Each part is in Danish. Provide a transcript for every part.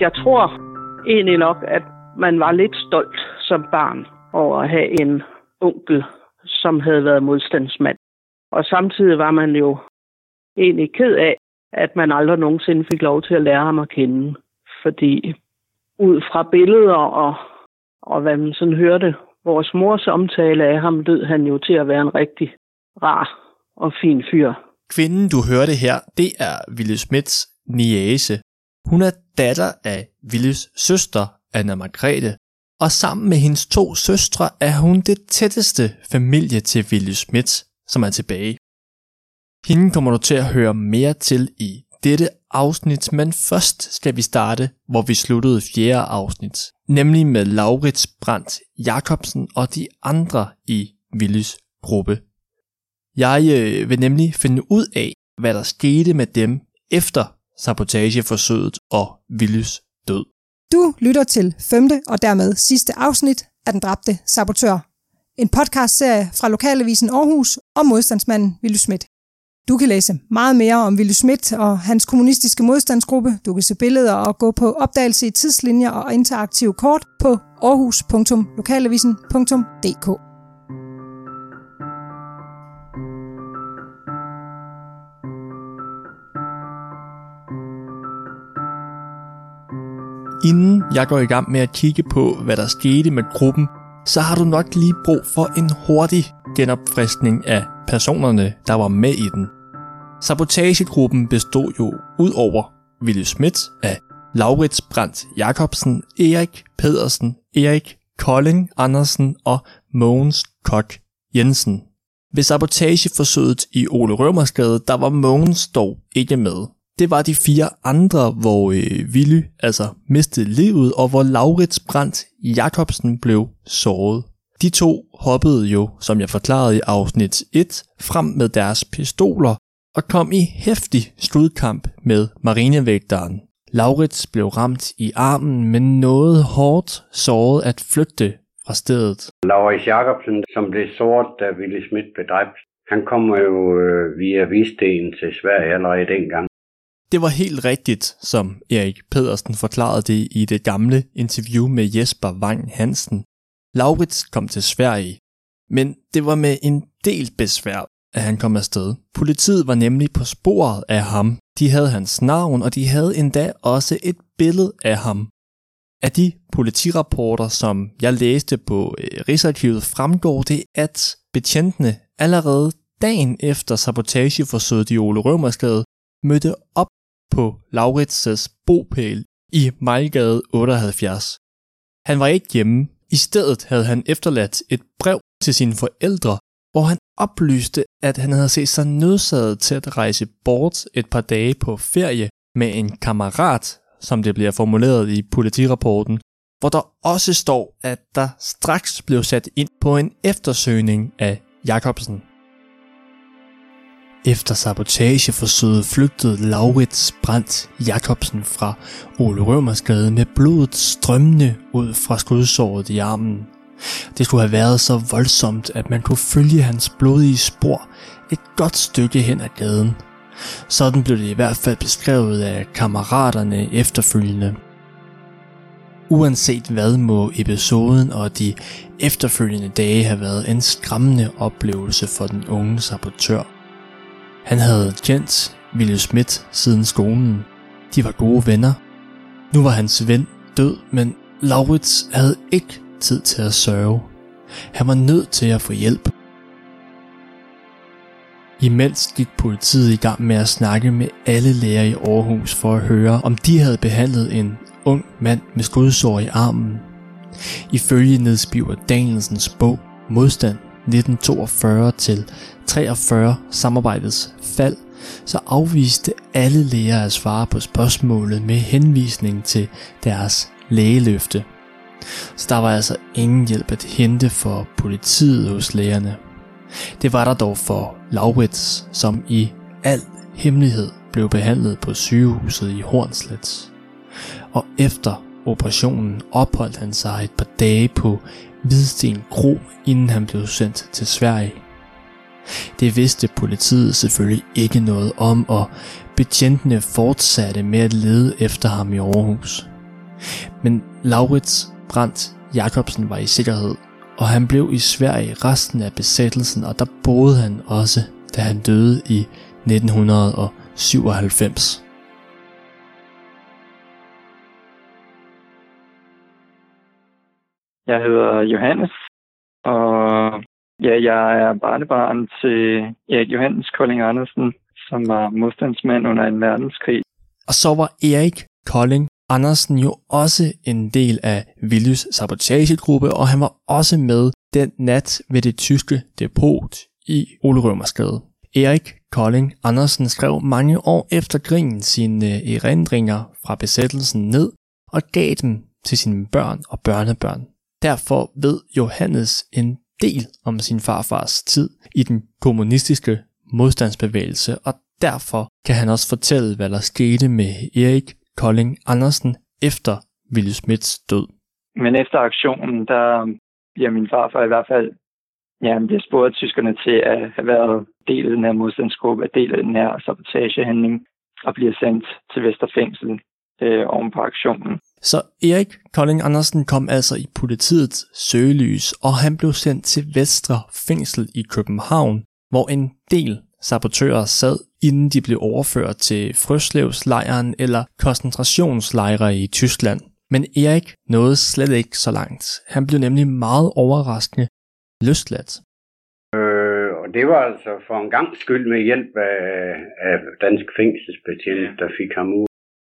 Jeg tror egentlig nok, at man var lidt stolt som barn over at have en onkel, som havde været modstandsmand. Og samtidig var man jo egentlig ked af, at man aldrig nogensinde fik lov til at lære ham at kende. Fordi ud fra billeder og, og hvad man sådan hørte, vores mors omtale af ham, lød han jo til at være en rigtig rar og fin fyr. Kvinden, du hørte her, det er Ville Smits niese. Hun er datter af Willis søster, Anna Margrethe, og sammen med hendes to søstre er hun det tætteste familie til Ville Schmidt, som er tilbage. Hende kommer du til at høre mere til i dette afsnit, men først skal vi starte, hvor vi sluttede fjerde afsnit, nemlig med Laurits Brandt Jacobsen og de andre i Willis gruppe. Jeg øh, vil nemlig finde ud af, hvad der skete med dem efter sabotageforsøget og Willys død. Du lytter til femte og dermed sidste afsnit af Den dræbte sabotør. En podcastserie fra Lokalavisen Aarhus om modstandsmanden Willy Schmidt. Du kan læse meget mere om Willy Schmidt og hans kommunistiske modstandsgruppe. Du kan se billeder og gå på opdagelse i tidslinjer og interaktive kort på aarhus.lokalavisen.dk. Inden jeg går i gang med at kigge på, hvad der skete med gruppen, så har du nok lige brug for en hurtig genopfriskning af personerne, der var med i den. Sabotagegruppen bestod jo ud over Willy Schmidt af Laurits Brandt Jacobsen, Erik Pedersen, Erik Kolding Andersen og Mogens Kok Jensen. Ved sabotageforsøget i Ole Rømersgade, der var Mogens dog ikke med. Det var de fire andre, hvor øh, Willy altså mistede livet, og hvor Laurits Brandt Jacobsen blev såret. De to hoppede jo, som jeg forklarede i afsnit 1, frem med deres pistoler og kom i hæftig sludkamp med marinevægteren. Laurits blev ramt i armen, men noget hårdt såret at flygte fra stedet. Laurits Jacobsen, som blev såret, da Willy Schmidt blev dræbt, han kom jo øh, via Visten til Sverige allerede dengang. Det var helt rigtigt, som Erik Pedersen forklarede det i det gamle interview med Jesper Wang Hansen. Laurits kom til Sverige, men det var med en del besvær, at han kom afsted. Politiet var nemlig på sporet af ham. De havde hans navn, og de havde endda også et billede af ham. Af de politirapporter, som jeg læste på øh, Rigsarkivet, fremgår det, at betjentene allerede dagen efter sabotageforsøget i Ole Rømersgade mødte op på Laurits' bopæl i Mejlgade 78. Han var ikke hjemme. I stedet havde han efterladt et brev til sine forældre, hvor han oplyste, at han havde set sig nødsaget til at rejse bort et par dage på ferie med en kammerat, som det bliver formuleret i politirapporten, hvor der også står, at der straks blev sat ind på en eftersøgning af Jacobsen. Efter sabotageforsøget flygtede Laurits Brandt Jacobsen fra Ole Rømersgade med blodet strømmende ud fra skudsåret i armen. Det skulle have været så voldsomt, at man kunne følge hans blodige spor et godt stykke hen ad gaden. Sådan blev det i hvert fald beskrevet af kammeraterne efterfølgende. Uanset hvad må episoden og de efterfølgende dage have været en skræmmende oplevelse for den unge sabotør. Han havde kendt Ville Schmidt siden skolen. De var gode venner. Nu var hans ven død, men Laurits havde ikke tid til at sørge. Han var nødt til at få hjælp. Imens gik politiet i gang med at snakke med alle læger i Aarhus for at høre, om de havde behandlet en ung mand med skudsår i armen. Ifølge nedspiver Danielsens bog Modstand 1942 til 43 samarbejdets fald, så afviste alle læger at svare på spørgsmålet med henvisning til deres lægeløfte. Så der var altså ingen hjælp at hente for politiet hos lægerne. Det var der dog for Laurits, som i al hemmelighed blev behandlet på sygehuset i Hornslet. Og efter operationen opholdt han sig et par dage på Hvidsten Kro, inden han blev sendt til Sverige. Det vidste politiet selvfølgelig ikke noget om, og betjentene fortsatte med at lede efter ham i Aarhus. Men Laurits Brandt Jacobsen var i sikkerhed, og han blev i Sverige resten af besættelsen, og der boede han også, da han døde i 1997. Jeg hedder Johannes, og ja, jeg er barnebarn til Erik Johannes Kolding Andersen, som var modstandsmand under en verdenskrig. Og så var Erik Kolding Andersen jo også en del af Viljus sabotagegruppe, og han var også med den nat ved det tyske depot i Olerømersgade. Erik Kolding Andersen skrev mange år efter krigen sine øh, erindringer fra besættelsen ned og gav dem til sine børn og børnebørn. Derfor ved Johannes en del om sin farfars tid i den kommunistiske modstandsbevægelse, og derfor kan han også fortælle, hvad der skete med Erik Kolding Andersen efter Willy Smits død. Men efter aktionen, der bliver min farfar i hvert fald ja, bliver spurgt tyskerne til at have været del af den her modstandsgruppe, at del af den her sabotagehandling, og bliver sendt til Vesterfængsel øh, oven på aktionen. Så Erik Kolding Andersen kom altså i politiets søgelys, og han blev sendt til Vestre Fængsel i København, hvor en del sabotører sad, inden de blev overført til Frøslevslejren eller koncentrationslejre i Tyskland. Men Erik nåede slet ikke så langt. Han blev nemlig meget overraskende løsladt. Øh, og det var altså for en gang skyld med hjælp af, af dansk fængselsbetjent, der fik ham ud.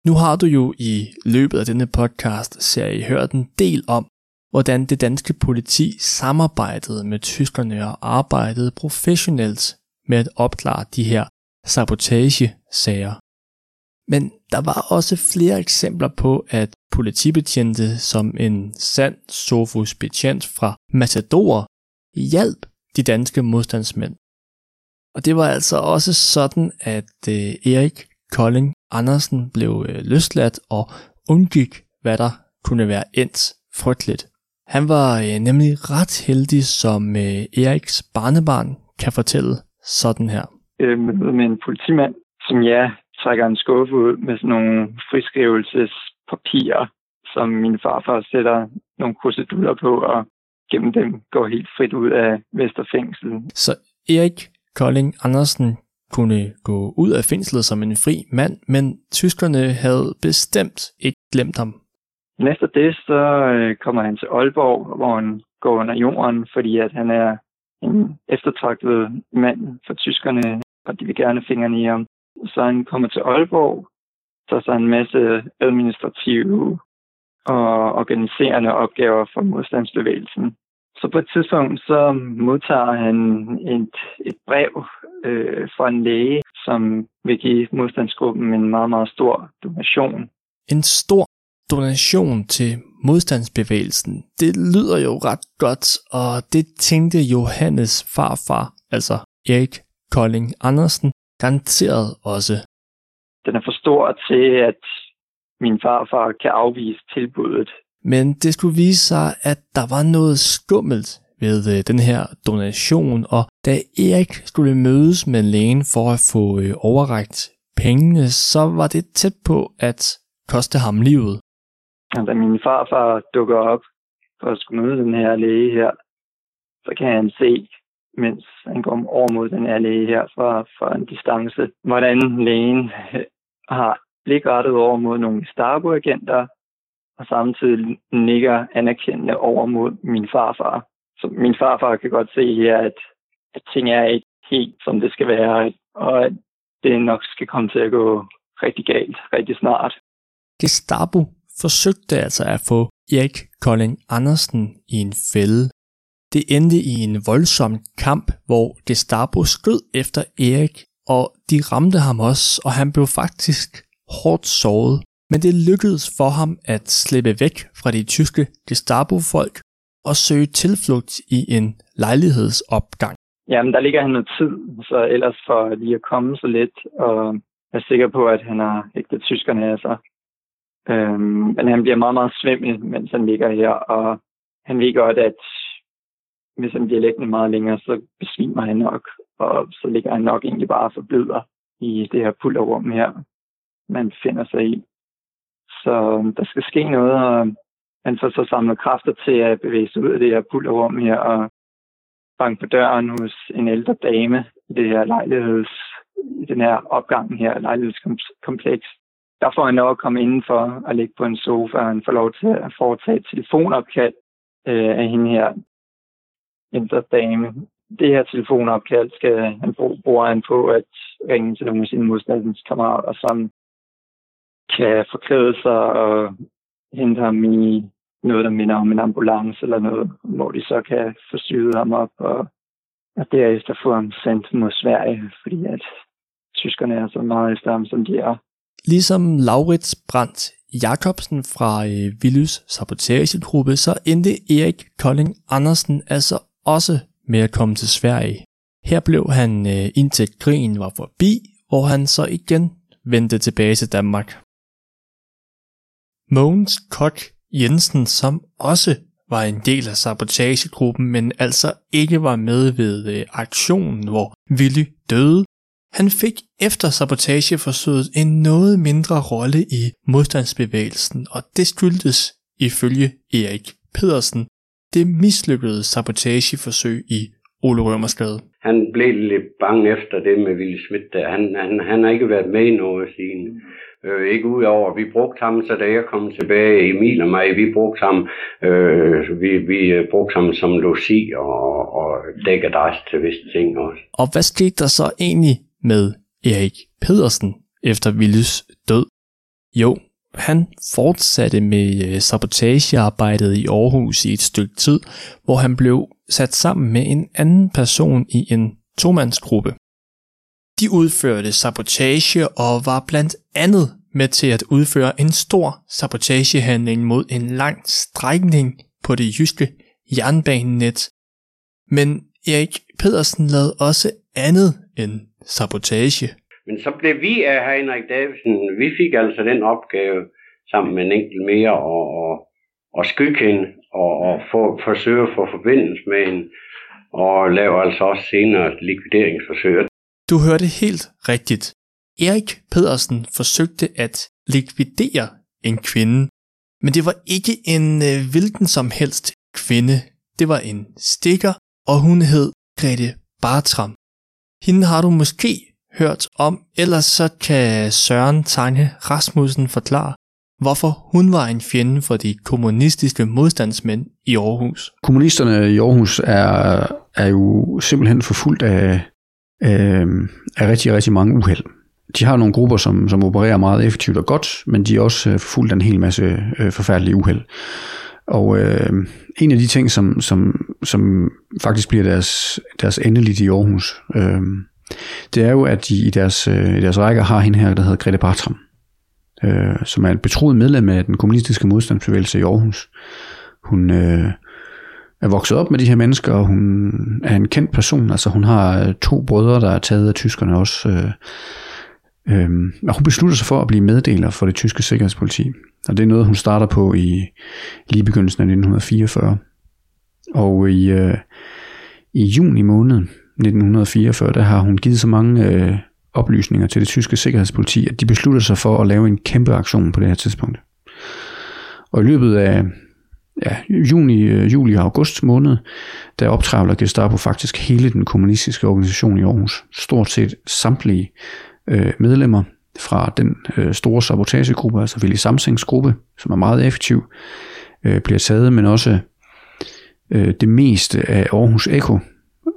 Nu har du jo i løbet af denne podcast-serie hørt en del om, hvordan det danske politi samarbejdede med tyskerne og arbejdede professionelt med at opklare de her sabotagesager. Men der var også flere eksempler på, at politibetjente som en sand Sofus betjent fra Matador hjalp de danske modstandsmænd. Og det var altså også sådan, at øh, Erik Kolding Andersen blev øh, løsladt og undgik, hvad der kunne være endt frygteligt. Han var øh, nemlig ret heldig, som Eriks barnebarn kan fortælle sådan her. Øh, med en politimand, som ja, trækker en skuffe ud med sådan nogle friskrivelsespapirer, som min farfar sætter nogle procedurer på, og gennem dem går helt frit ud af Vesterfængsel. Så Erik Kolding Andersen kunne gå ud af fængslet som en fri mand, men tyskerne havde bestemt ikke glemt ham. Efter det, så øh, kommer han til Aalborg, hvor han går under jorden, fordi at han er en eftertragtet mand for tyskerne, og de vil gerne fingrene i ham. Så han kommer til Aalborg, så er en masse administrative og organiserende opgaver for modstandsbevægelsen. Så på et tidspunkt, så modtager han et, et brev øh, fra en læge, som vil give modstandsgruppen en meget, meget stor donation. En stor donation til modstandsbevægelsen. Det lyder jo ret godt, og det tænkte Johannes farfar, altså Erik Kolding Andersen, garanteret også. Den er for stor til, at min farfar kan afvise tilbuddet. Men det skulle vise sig, at der var noget skummelt ved øh, den her donation, og da Erik skulle mødes med lægen for at få øh, overrækt pengene, så var det tæt på at koste ham livet. Da min farfar dukker op for at skulle møde den her læge her, så kan han se, mens han går over mod den her læge her fra, fra en distance, hvordan lægen har blik rettet over mod nogle Starbo-agenter, og samtidig nikker anerkendende over mod min farfar. Så min farfar kan godt se her, at, at ting er ikke helt, som det skal være, og at det nok skal komme til at gå rigtig galt rigtig snart. Gestapo forsøgte altså at få Erik Kolding Andersen i en fælde. Det endte i en voldsom kamp, hvor Gestapo skød efter Erik, og de ramte ham også, og han blev faktisk hårdt såret. Men det lykkedes for ham at slippe væk fra de tyske Gestapo-folk og søge tilflugt i en lejlighedsopgang. Jamen, der ligger han noget tid, så ellers for lige at komme så lidt og er sikker på, at han har hægtet tyskerne af sig. Øhm, men han bliver meget, meget svimmel, mens han ligger her, og han ved godt, at hvis han bliver liggende meget længere, så besvimer han nok, og så ligger han nok egentlig bare for forbløder i det her pulterrum her, man finder sig i. Så øhm, der skal ske noget, og øhm, han får så samlet kræfter til at bevæge sig ud af det her pullerrum her og banke på døren hos en ældre dame i det her lejligheds, i den her opgang her, lejlighedskompleks. Der får han lov at komme indenfor og ligge på en sofa, og han får lov til at foretage et telefonopkald øh, af hende her ældre dame. Det her telefonopkald skal han bruger han på at ringe til nogle af sine modstandskammerater, som kan forklæde sig og hente ham i noget, der minder om en ambulance eller noget, hvor de så kan forsyde ham op og, og derefter få ham sendt mod Sverige, fordi at tyskerne er så meget efter ham, som de er. Ligesom Laurits Brandt Jakobsen fra øh, Villys sabotagegruppe, så endte Erik Kolding Andersen altså også med at komme til Sverige. Her blev han øh, indtil krigen var forbi, hvor han så igen vendte tilbage til Danmark. Mogens Kok Jensen, som også var en del af sabotagegruppen, men altså ikke var med ved øh, aktionen, hvor Willy døde. Han fik efter sabotageforsøget en noget mindre rolle i modstandsbevægelsen, og det skyldtes ifølge Erik Pedersen det mislykkede sabotageforsøg i Ole Rømersgade. Han blev lidt bange efter det med Willy Schmidt der. Han, han, han har ikke været med i noget siden. Øh, ikke udover, vi brugte ham, så da jeg kom tilbage, Emil og mig, vi brugte ham, øh, vi, vi øh, brugte ham som logi og, og dækadresse til visse ting også. Og hvad skete der så egentlig med Erik Pedersen efter Willys død? Jo, han fortsatte med øh, sabotagearbejdet i Aarhus i et stykke tid, hvor han blev sat sammen med en anden person i en tomandsgruppe. De udførte sabotage og var blandt andet med til at udføre en stor sabotagehandling mod en lang strækning på det jyske jernbanenet. Men Erik Pedersen lavede også andet end sabotage. Men så blev vi af Henrik Davidsen, vi fik altså den opgave sammen med en enkelt mere og, og, og skygge hende og, og få, forsøge at få forbindelse med hende og lave altså også senere likvideringsforsøg. Du hørte helt rigtigt. Erik Pedersen forsøgte at likvidere en kvinde, men det var ikke en øh, hvilken som helst kvinde. Det var en stikker, og hun hed Grete Bartram. Hende har du måske hørt om, ellers så kan Søren Tange Rasmussen forklare, hvorfor hun var en fjende for de kommunistiske modstandsmænd i Aarhus. Kommunisterne i Aarhus er, er jo simpelthen forfulgt af, af, af rigtig, rigtig mange uheld de har nogle grupper, som, som opererer meget effektivt og godt, men de er også øh, fuldt af en hel masse øh, forfærdelige uheld. Og øh, en af de ting, som, som, som faktisk bliver deres, deres endeligt i Aarhus, øh, det er jo, at de i deres, øh, i deres rækker har hende her, der hedder Grete Bartram, øh, som er et betroet medlem af den kommunistiske modstandsbevægelse i Aarhus. Hun øh, er vokset op med de her mennesker, og hun er en kendt person. Altså hun har øh, to brødre, der er taget af tyskerne også. Øh, Øhm, og hun beslutter sig for at blive meddeler for det tyske sikkerhedspoliti. Og det er noget, hun starter på i lige begyndelsen af 1944. Og øh, i, øh, i juni måned 1944, der har hun givet så mange øh, oplysninger til det tyske sikkerhedspoliti, at de beslutter sig for at lave en kæmpe aktion på det her tidspunkt. Og i løbet af ja, juni, øh, juli og august måned, der optrævler Gestapo faktisk hele den kommunistiske organisation i Aarhus. Stort set samtlige øh, medlemmer fra den øh, store sabotagegruppe, altså Willy Samsings gruppe, som er meget effektiv, øh, bliver taget, men også øh, det meste af Aarhus Eko,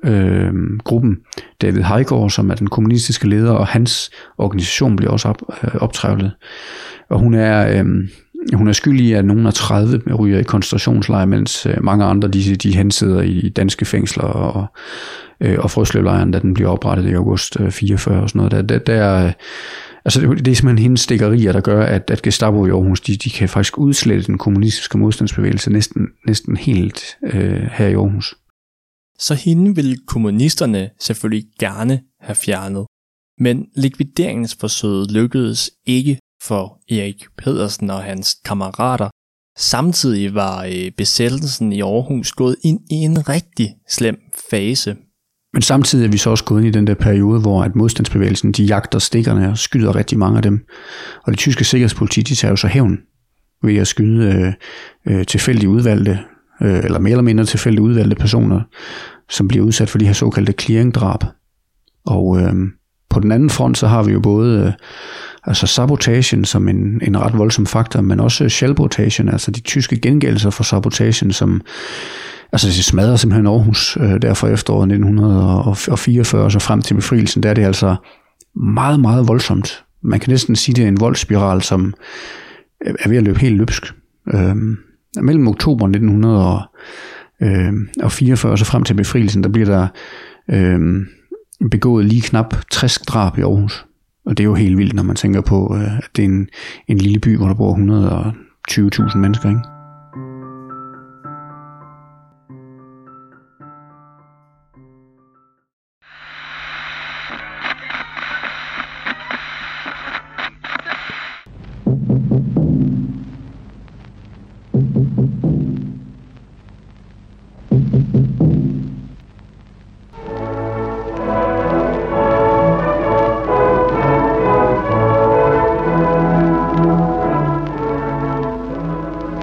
øh, gruppen, David Heigård, som er den kommunistiske leder, og hans organisation bliver også op, øh, optrævlet. Og hun er, øh, hun er skyldig i, at nogen af 30 ryger i koncentrationslejre, mens øh, mange andre de, de hensidder i danske fængsler og, øh, og Frøslevlejren, da den bliver oprettet i august øh, 44 og sådan noget. Der, der, der, øh, altså det, det er simpelthen hendes stikkerier, der gør, at, at Gestapo i Aarhus, de, de kan faktisk udslette den kommunistiske modstandsbevægelse næsten, næsten helt øh, her i Aarhus. Så hende ville kommunisterne selvfølgelig gerne have fjernet. Men likvideringsforsøget lykkedes ikke for Erik Pedersen og hans kammerater. Samtidig var øh, besættelsen i Aarhus gået ind i en rigtig slem fase. Men samtidig er vi så også gået ind i den der periode, hvor at modstandsbevægelsen, de jagter stikkerne og skyder rigtig mange af dem. Og det tyske sikkerhedspoliti, de tager jo så hævn ved at skyde øh, øh, tilfældigt udvalgte, øh, eller mere eller mindre tilfældigt udvalgte personer, som bliver udsat for de her såkaldte clearingdrab. Og øh, på den anden front, så har vi jo både øh, altså sabotagen som en, en ret voldsom faktor, men også shellbotagen, altså de tyske gengældelser for sabotagen, som altså de smadrer simpelthen Aarhus øh, derfor efteråret 1944 og så frem til befrielsen, der er det altså meget, meget voldsomt. Man kan næsten sige, det er en voldsspiral, som er ved at løbe helt løbsk. Øh, mellem oktober 1944 og så frem til befrielsen, der bliver der øh, begået lige knap 60 drab i Aarhus. Og det er jo helt vildt, når man tænker på, øh, at det er en, en lille by, hvor der bor 120.000 mennesker. Ikke?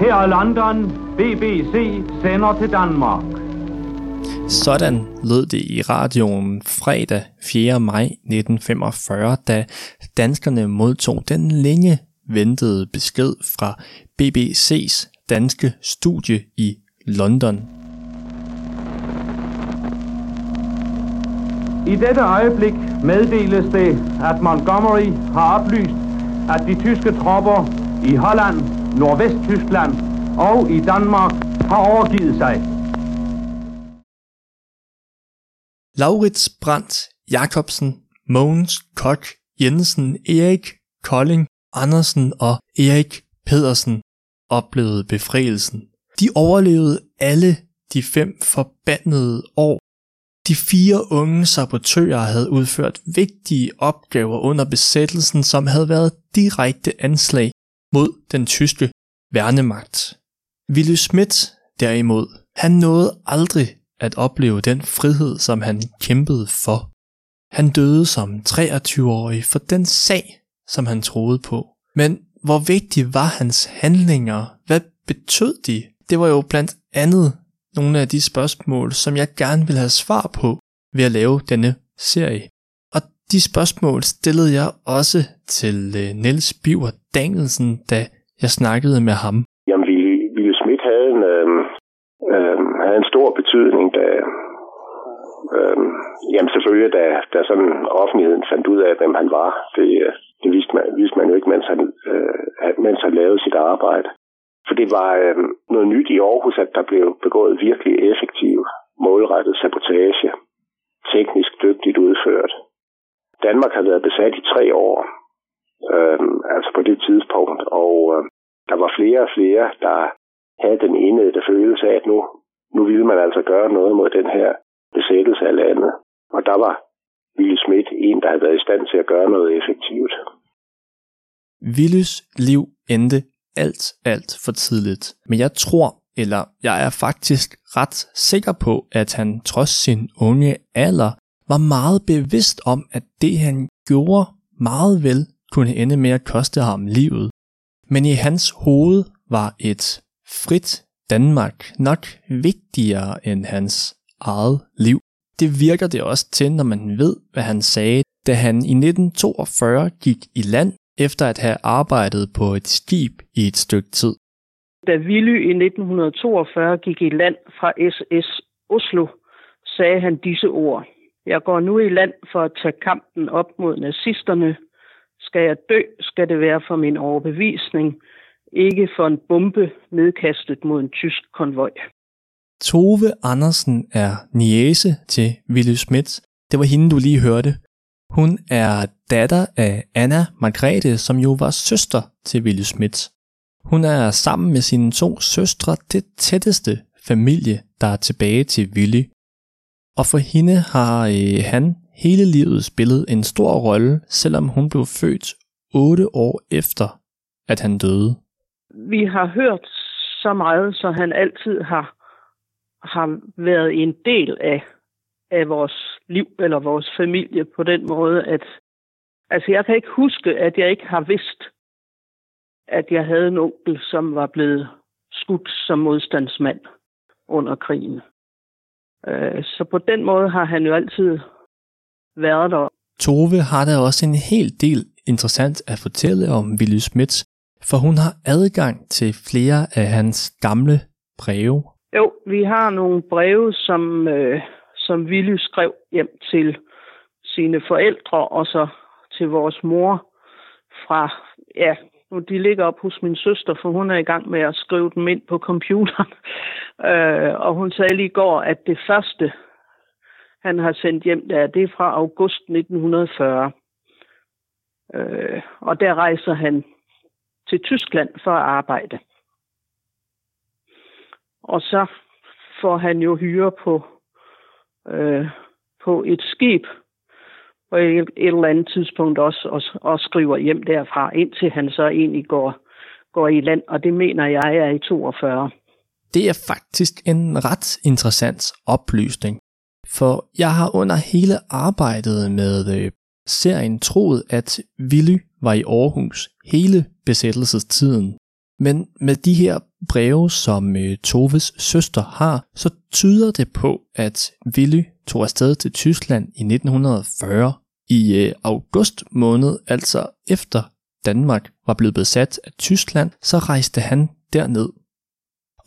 London, BBC sender til Danmark. Sådan lød det i radioen fredag 4. maj 1945, da danskerne modtog den længe ventede besked fra BBC's danske studie i London. I dette øjeblik meddeles det, at Montgomery har oplyst, at de tyske tropper i Holland, Nordvesttyskland og i Danmark har overgivet sig. Laurits Brandt Jacobsen, Mogens Kok Jensen, Erik Kolding Andersen og Erik Pedersen oplevede befrielsen. De overlevede alle de fem forbandede år. De fire unge sabotører havde udført vigtige opgaver under besættelsen, som havde været direkte anslag mod den tyske værnemagt. Willy Schmidt derimod, han nåede aldrig at opleve den frihed, som han kæmpede for. Han døde som 23-årig for den sag, som han troede på. Men hvor vigtige var hans handlinger? Hvad betød de? Det var jo blandt andet nogle af de spørgsmål, som jeg gerne vil have svar på ved at lave denne serie. Og de spørgsmål stillede jeg også til øh, Niels Biver Danielsen, da jeg snakkede med ham havde en, øh, øh, havde en stor betydning, da, øh, jamen selvfølgelig, da, da sådan offentligheden fandt ud af, hvem han var. Det, øh, det vidste, man, vidste man jo ikke, mens han, øh, mens han lavede sit arbejde. For det var øh, noget nyt i Aarhus, at der blev begået virkelig effektiv, målrettet sabotage. Teknisk dygtigt udført. Danmark har været besat i tre år, øh, altså på det tidspunkt, og øh, der var flere og flere, der havde den indædte følelse af, at nu, nu ville man altså gøre noget mod den her besættelse af landet. Og der var Ville Schmidt en, der havde været i stand til at gøre noget effektivt. Willes liv endte alt, alt for tidligt. Men jeg tror, eller jeg er faktisk ret sikker på, at han trods sin unge alder var meget bevidst om, at det han gjorde meget vel kunne ende med at koste ham livet. Men i hans hoved var et frit Danmark nok vigtigere end hans eget liv. Det virker det også til, når man ved, hvad han sagde, da han i 1942 gik i land efter at have arbejdet på et skib i et stykke tid. Da Willy i 1942 gik i land fra SS Oslo, sagde han disse ord. Jeg går nu i land for at tage kampen op mod nazisterne. Skal jeg dø, skal det være for min overbevisning, ikke for en bombe nedkastet mod en tysk konvoj. Tove Andersen er niese til Willy Schmidt. Det var hende, du lige hørte. Hun er datter af Anna Margrethe, som jo var søster til Willy Schmidt. Hun er sammen med sine to søstre det tætteste familie, der er tilbage til Willy. Og for hende har øh, han hele livet spillet en stor rolle, selvom hun blev født 8 år efter, at han døde vi har hørt så meget, så han altid har, har været en del af, af vores liv eller vores familie på den måde, at altså jeg kan ikke huske, at jeg ikke har vidst, at jeg havde en onkel, som var blevet skudt som modstandsmand under krigen. Øh, så på den måde har han jo altid været der. Tove har da også en hel del interessant at fortælle om Willy Smits, for hun har adgang til flere af hans gamle breve. Jo, vi har nogle breve, som, øh, som Willy skrev hjem til sine forældre og så til vores mor fra, ja, nu de ligger op hos min søster, for hun er i gang med at skrive dem ind på computeren. øh, og hun sagde lige i går, at det første, han har sendt hjem der, det er fra august 1940. Øh, og der rejser han til Tyskland for at arbejde. Og så får han jo hyre på, øh, på et skib på et, et eller andet tidspunkt også og, og skriver hjem derfra, indtil han så egentlig går, går i land, og det mener jeg er i 42. Det er faktisk en ret interessant oplysning, for jeg har under hele arbejdet med øh, serien troet, at Willy var i Aarhus hele besættelsestiden. Men med de her breve, som øh, Toves søster har, så tyder det på, at Willy tog afsted til Tyskland i 1940. I øh, august måned, altså efter Danmark var blevet besat af Tyskland, så rejste han derned.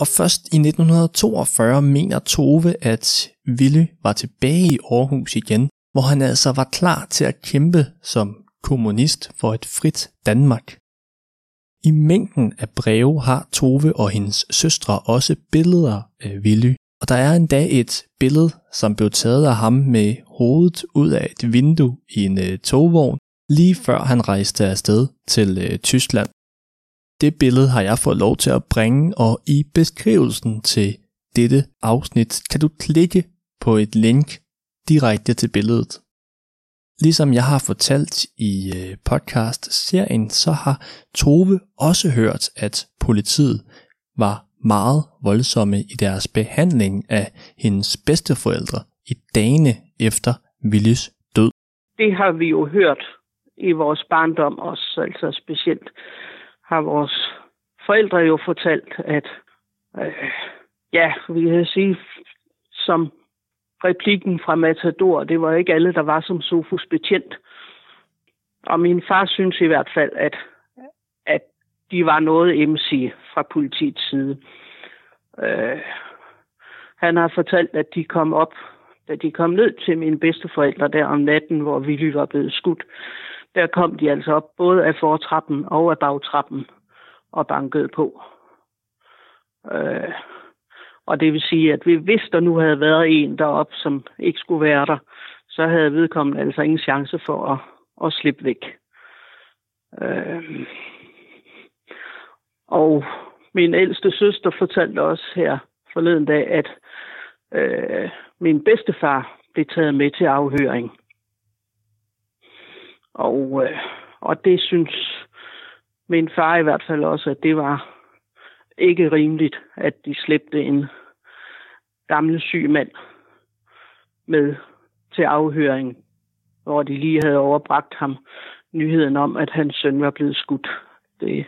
Og først i 1942 mener Tove, at Willy var tilbage i Aarhus igen, hvor han altså var klar til at kæmpe som kommunist for et frit Danmark. I mængden af breve har Tove og hendes søstre også billeder af Willy, og der er endda et billede, som blev taget af ham med hovedet ud af et vindue i en øh, togvogn, lige før han rejste afsted til øh, Tyskland. Det billede har jeg fået lov til at bringe, og i beskrivelsen til dette afsnit kan du klikke på et link direkte til billedet. Ligesom jeg har fortalt i øh, podcast-serien, så har Tove også hørt, at politiet var meget voldsomme i deres behandling af hendes bedsteforældre i dagene efter Willis død. Det har vi jo hørt i vores barndom også, altså specielt har vores forældre jo fortalt, at øh, ja, vi kan sige, som replikken fra Matador. Det var ikke alle, der var som Sofus betjent. Og min far synes i hvert fald, at, at de var noget MC fra politiets side. Øh, han har fortalt, at de kom op, da de kom ned til mine bedsteforældre der om natten, hvor Willy var blevet skudt. Der kom de altså op både af fortrappen og af bagtrappen og bankede på. Øh, og det vil sige, at hvis der nu havde været en derop, som ikke skulle være der, så havde vedkommende altså ingen chance for at, at slippe væk. Øh, og min ældste søster fortalte også her forleden dag, at øh, min bedstefar blev taget med til afhøring. Og, øh, og det synes min far i hvert fald også, at det var ikke rimeligt, at de slæbte en gammel syg mand med til afhøring, hvor de lige havde overbragt ham nyheden om, at hans søn var blevet skudt. Det,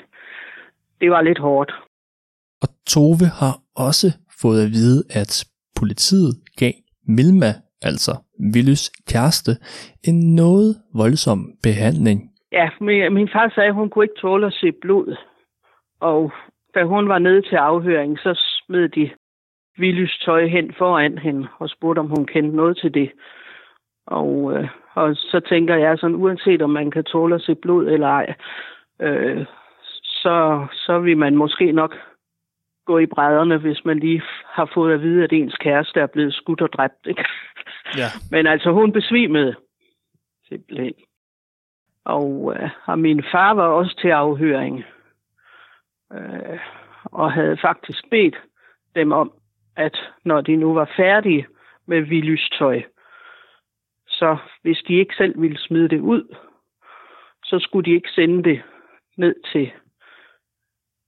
det var lidt hårdt. Og Tove har også fået at vide, at politiet gav Milma, altså Willys kæreste, en noget voldsom behandling. Ja, min, min far sagde, at hun kunne ikke tåle at se blod. Og da hun var nede til afhøring, så smed de Willys tøj hen foran hende og spurgte, om hun kendte noget til det. Og, øh, og så tænker jeg sådan, uanset om man kan tåle at se blod eller ej, øh, så, så vil man måske nok gå i brædderne, hvis man lige har fået at vide, at ens kæreste er blevet skudt og dræbt. Ikke? Ja. Men altså, hun besvimede simpelthen. Og, øh, og min far var også til afhøring. Øh, og havde faktisk bedt dem om, at når de nu var færdige med Willys tøj, så hvis de ikke selv ville smide det ud, så skulle de ikke sende det ned til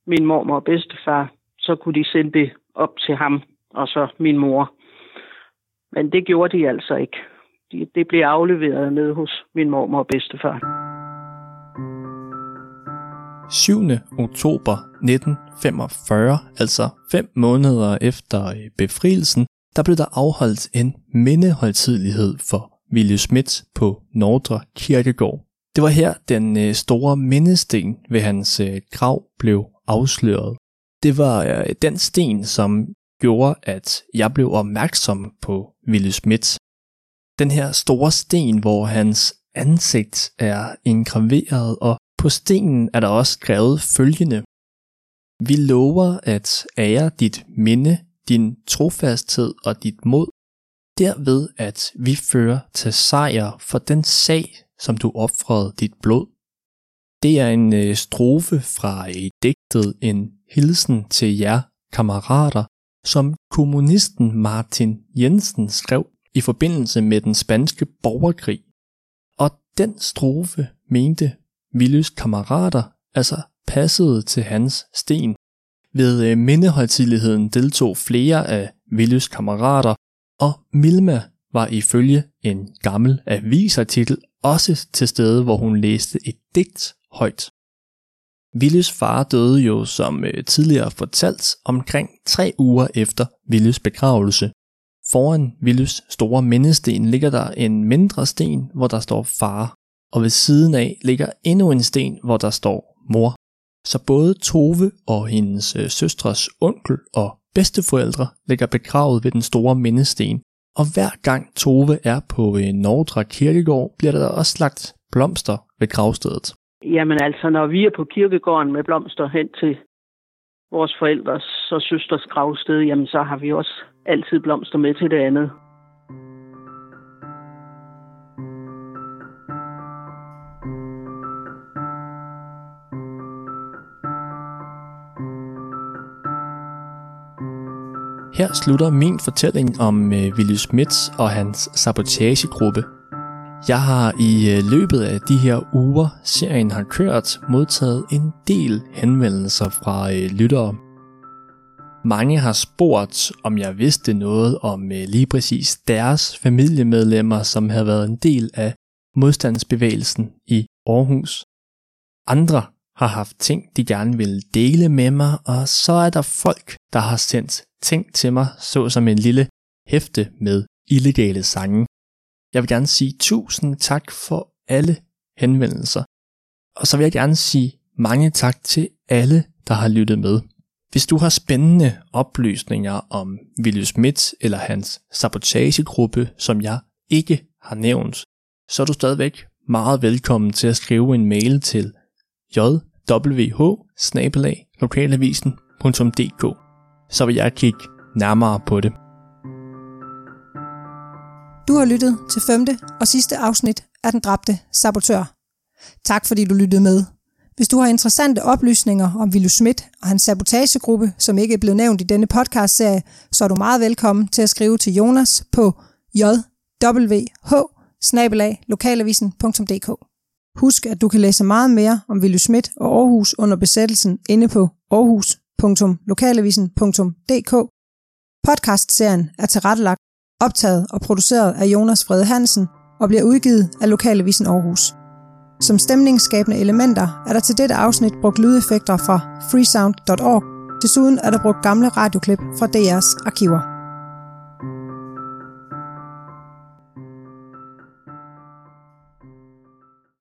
min mormor og bedstefar. Så kunne de sende det op til ham og så min mor. Men det gjorde de altså ikke. det blev afleveret ned hos min mormor og bedstefar. 7. oktober 1945, altså fem måneder efter øh, befrielsen, der blev der afholdt en mindeholdtidlighed for Willy Schmidt på Nordre Kirkegård. Det var her den øh, store mindesten ved hans øh, grav blev afsløret. Det var øh, den sten, som gjorde, at jeg blev opmærksom på Willy Schmidt. Den her store sten, hvor hans ansigt er engraveret, og på stenen er der også skrevet følgende. Vi lover at ære dit minde, din trofasthed og dit mod, derved at vi fører til sejr for den sag, som du offrede dit blod. Det er en øh, strofe fra et digtet En hilsen til jer kammerater, som kommunisten Martin Jensen skrev i forbindelse med den spanske borgerkrig. Og den strofe mente Willys kammerater altså passede til hans sten. Ved øh, mindehøjtidligheden deltog flere af Willys kammerater, og Milma var ifølge en gammel avisartikel også til stede, hvor hun læste et digt højt. Willys far døde jo, som øh, tidligere fortalt, omkring tre uger efter Willys begravelse. Foran Willys store mindesten ligger der en mindre sten, hvor der står far, og ved siden af ligger endnu en sten, hvor der står mor. Så både Tove og hendes øh, søstres onkel og bedsteforældre ligger begravet ved den store mindesten, og hver gang Tove er på øh, Nordre Kirkegård, bliver der også lagt blomster ved gravstedet. Jamen altså, når vi er på kirkegården med blomster hen til vores forældres og søsters gravsted, jamen så har vi også altid blomster med til det andet. Her slutter min fortælling om øh, Willy Smits og hans sabotagegruppe. Jeg har i øh, løbet af de her uger, serien har kørt, modtaget en del henvendelser fra øh, lyttere. Mange har spurgt, om jeg vidste noget om øh, lige præcis deres familiemedlemmer, som havde været en del af modstandsbevægelsen i Aarhus. Andre har haft ting, de gerne ville dele med mig, og så er der folk, der har sendt ting til mig, såsom en lille hæfte med illegale sange. Jeg vil gerne sige tusind tak for alle henvendelser. Og så vil jeg gerne sige mange tak til alle, der har lyttet med. Hvis du har spændende oplysninger om Willy Schmidt eller hans sabotagegruppe, som jeg ikke har nævnt, så er du stadigvæk meget velkommen til at skrive en mail til jwh lokalavisen.dk så vil jeg kigge nærmere på det. Du har lyttet til femte og sidste afsnit af Den Dræbte Sabotør. Tak fordi du lyttede med. Hvis du har interessante oplysninger om Willu Schmidt og hans sabotagegruppe, som ikke er blevet nævnt i denne podcastserie, så er du meget velkommen til at skrive til Jonas på jwh lokalavisen.dk. Husk, at du kan læse meget mere om Willu Schmidt og Aarhus under besættelsen inde på aarhus.lokalavisen.dk. Podcastserien er tilrettelagt, optaget og produceret af Jonas Frede Hansen og bliver udgivet af Lokalavisen Aarhus. Som stemningsskabende elementer er der til dette afsnit brugt lydeffekter fra freesound.org. Desuden er der brugt gamle radioklip fra DR's arkiver.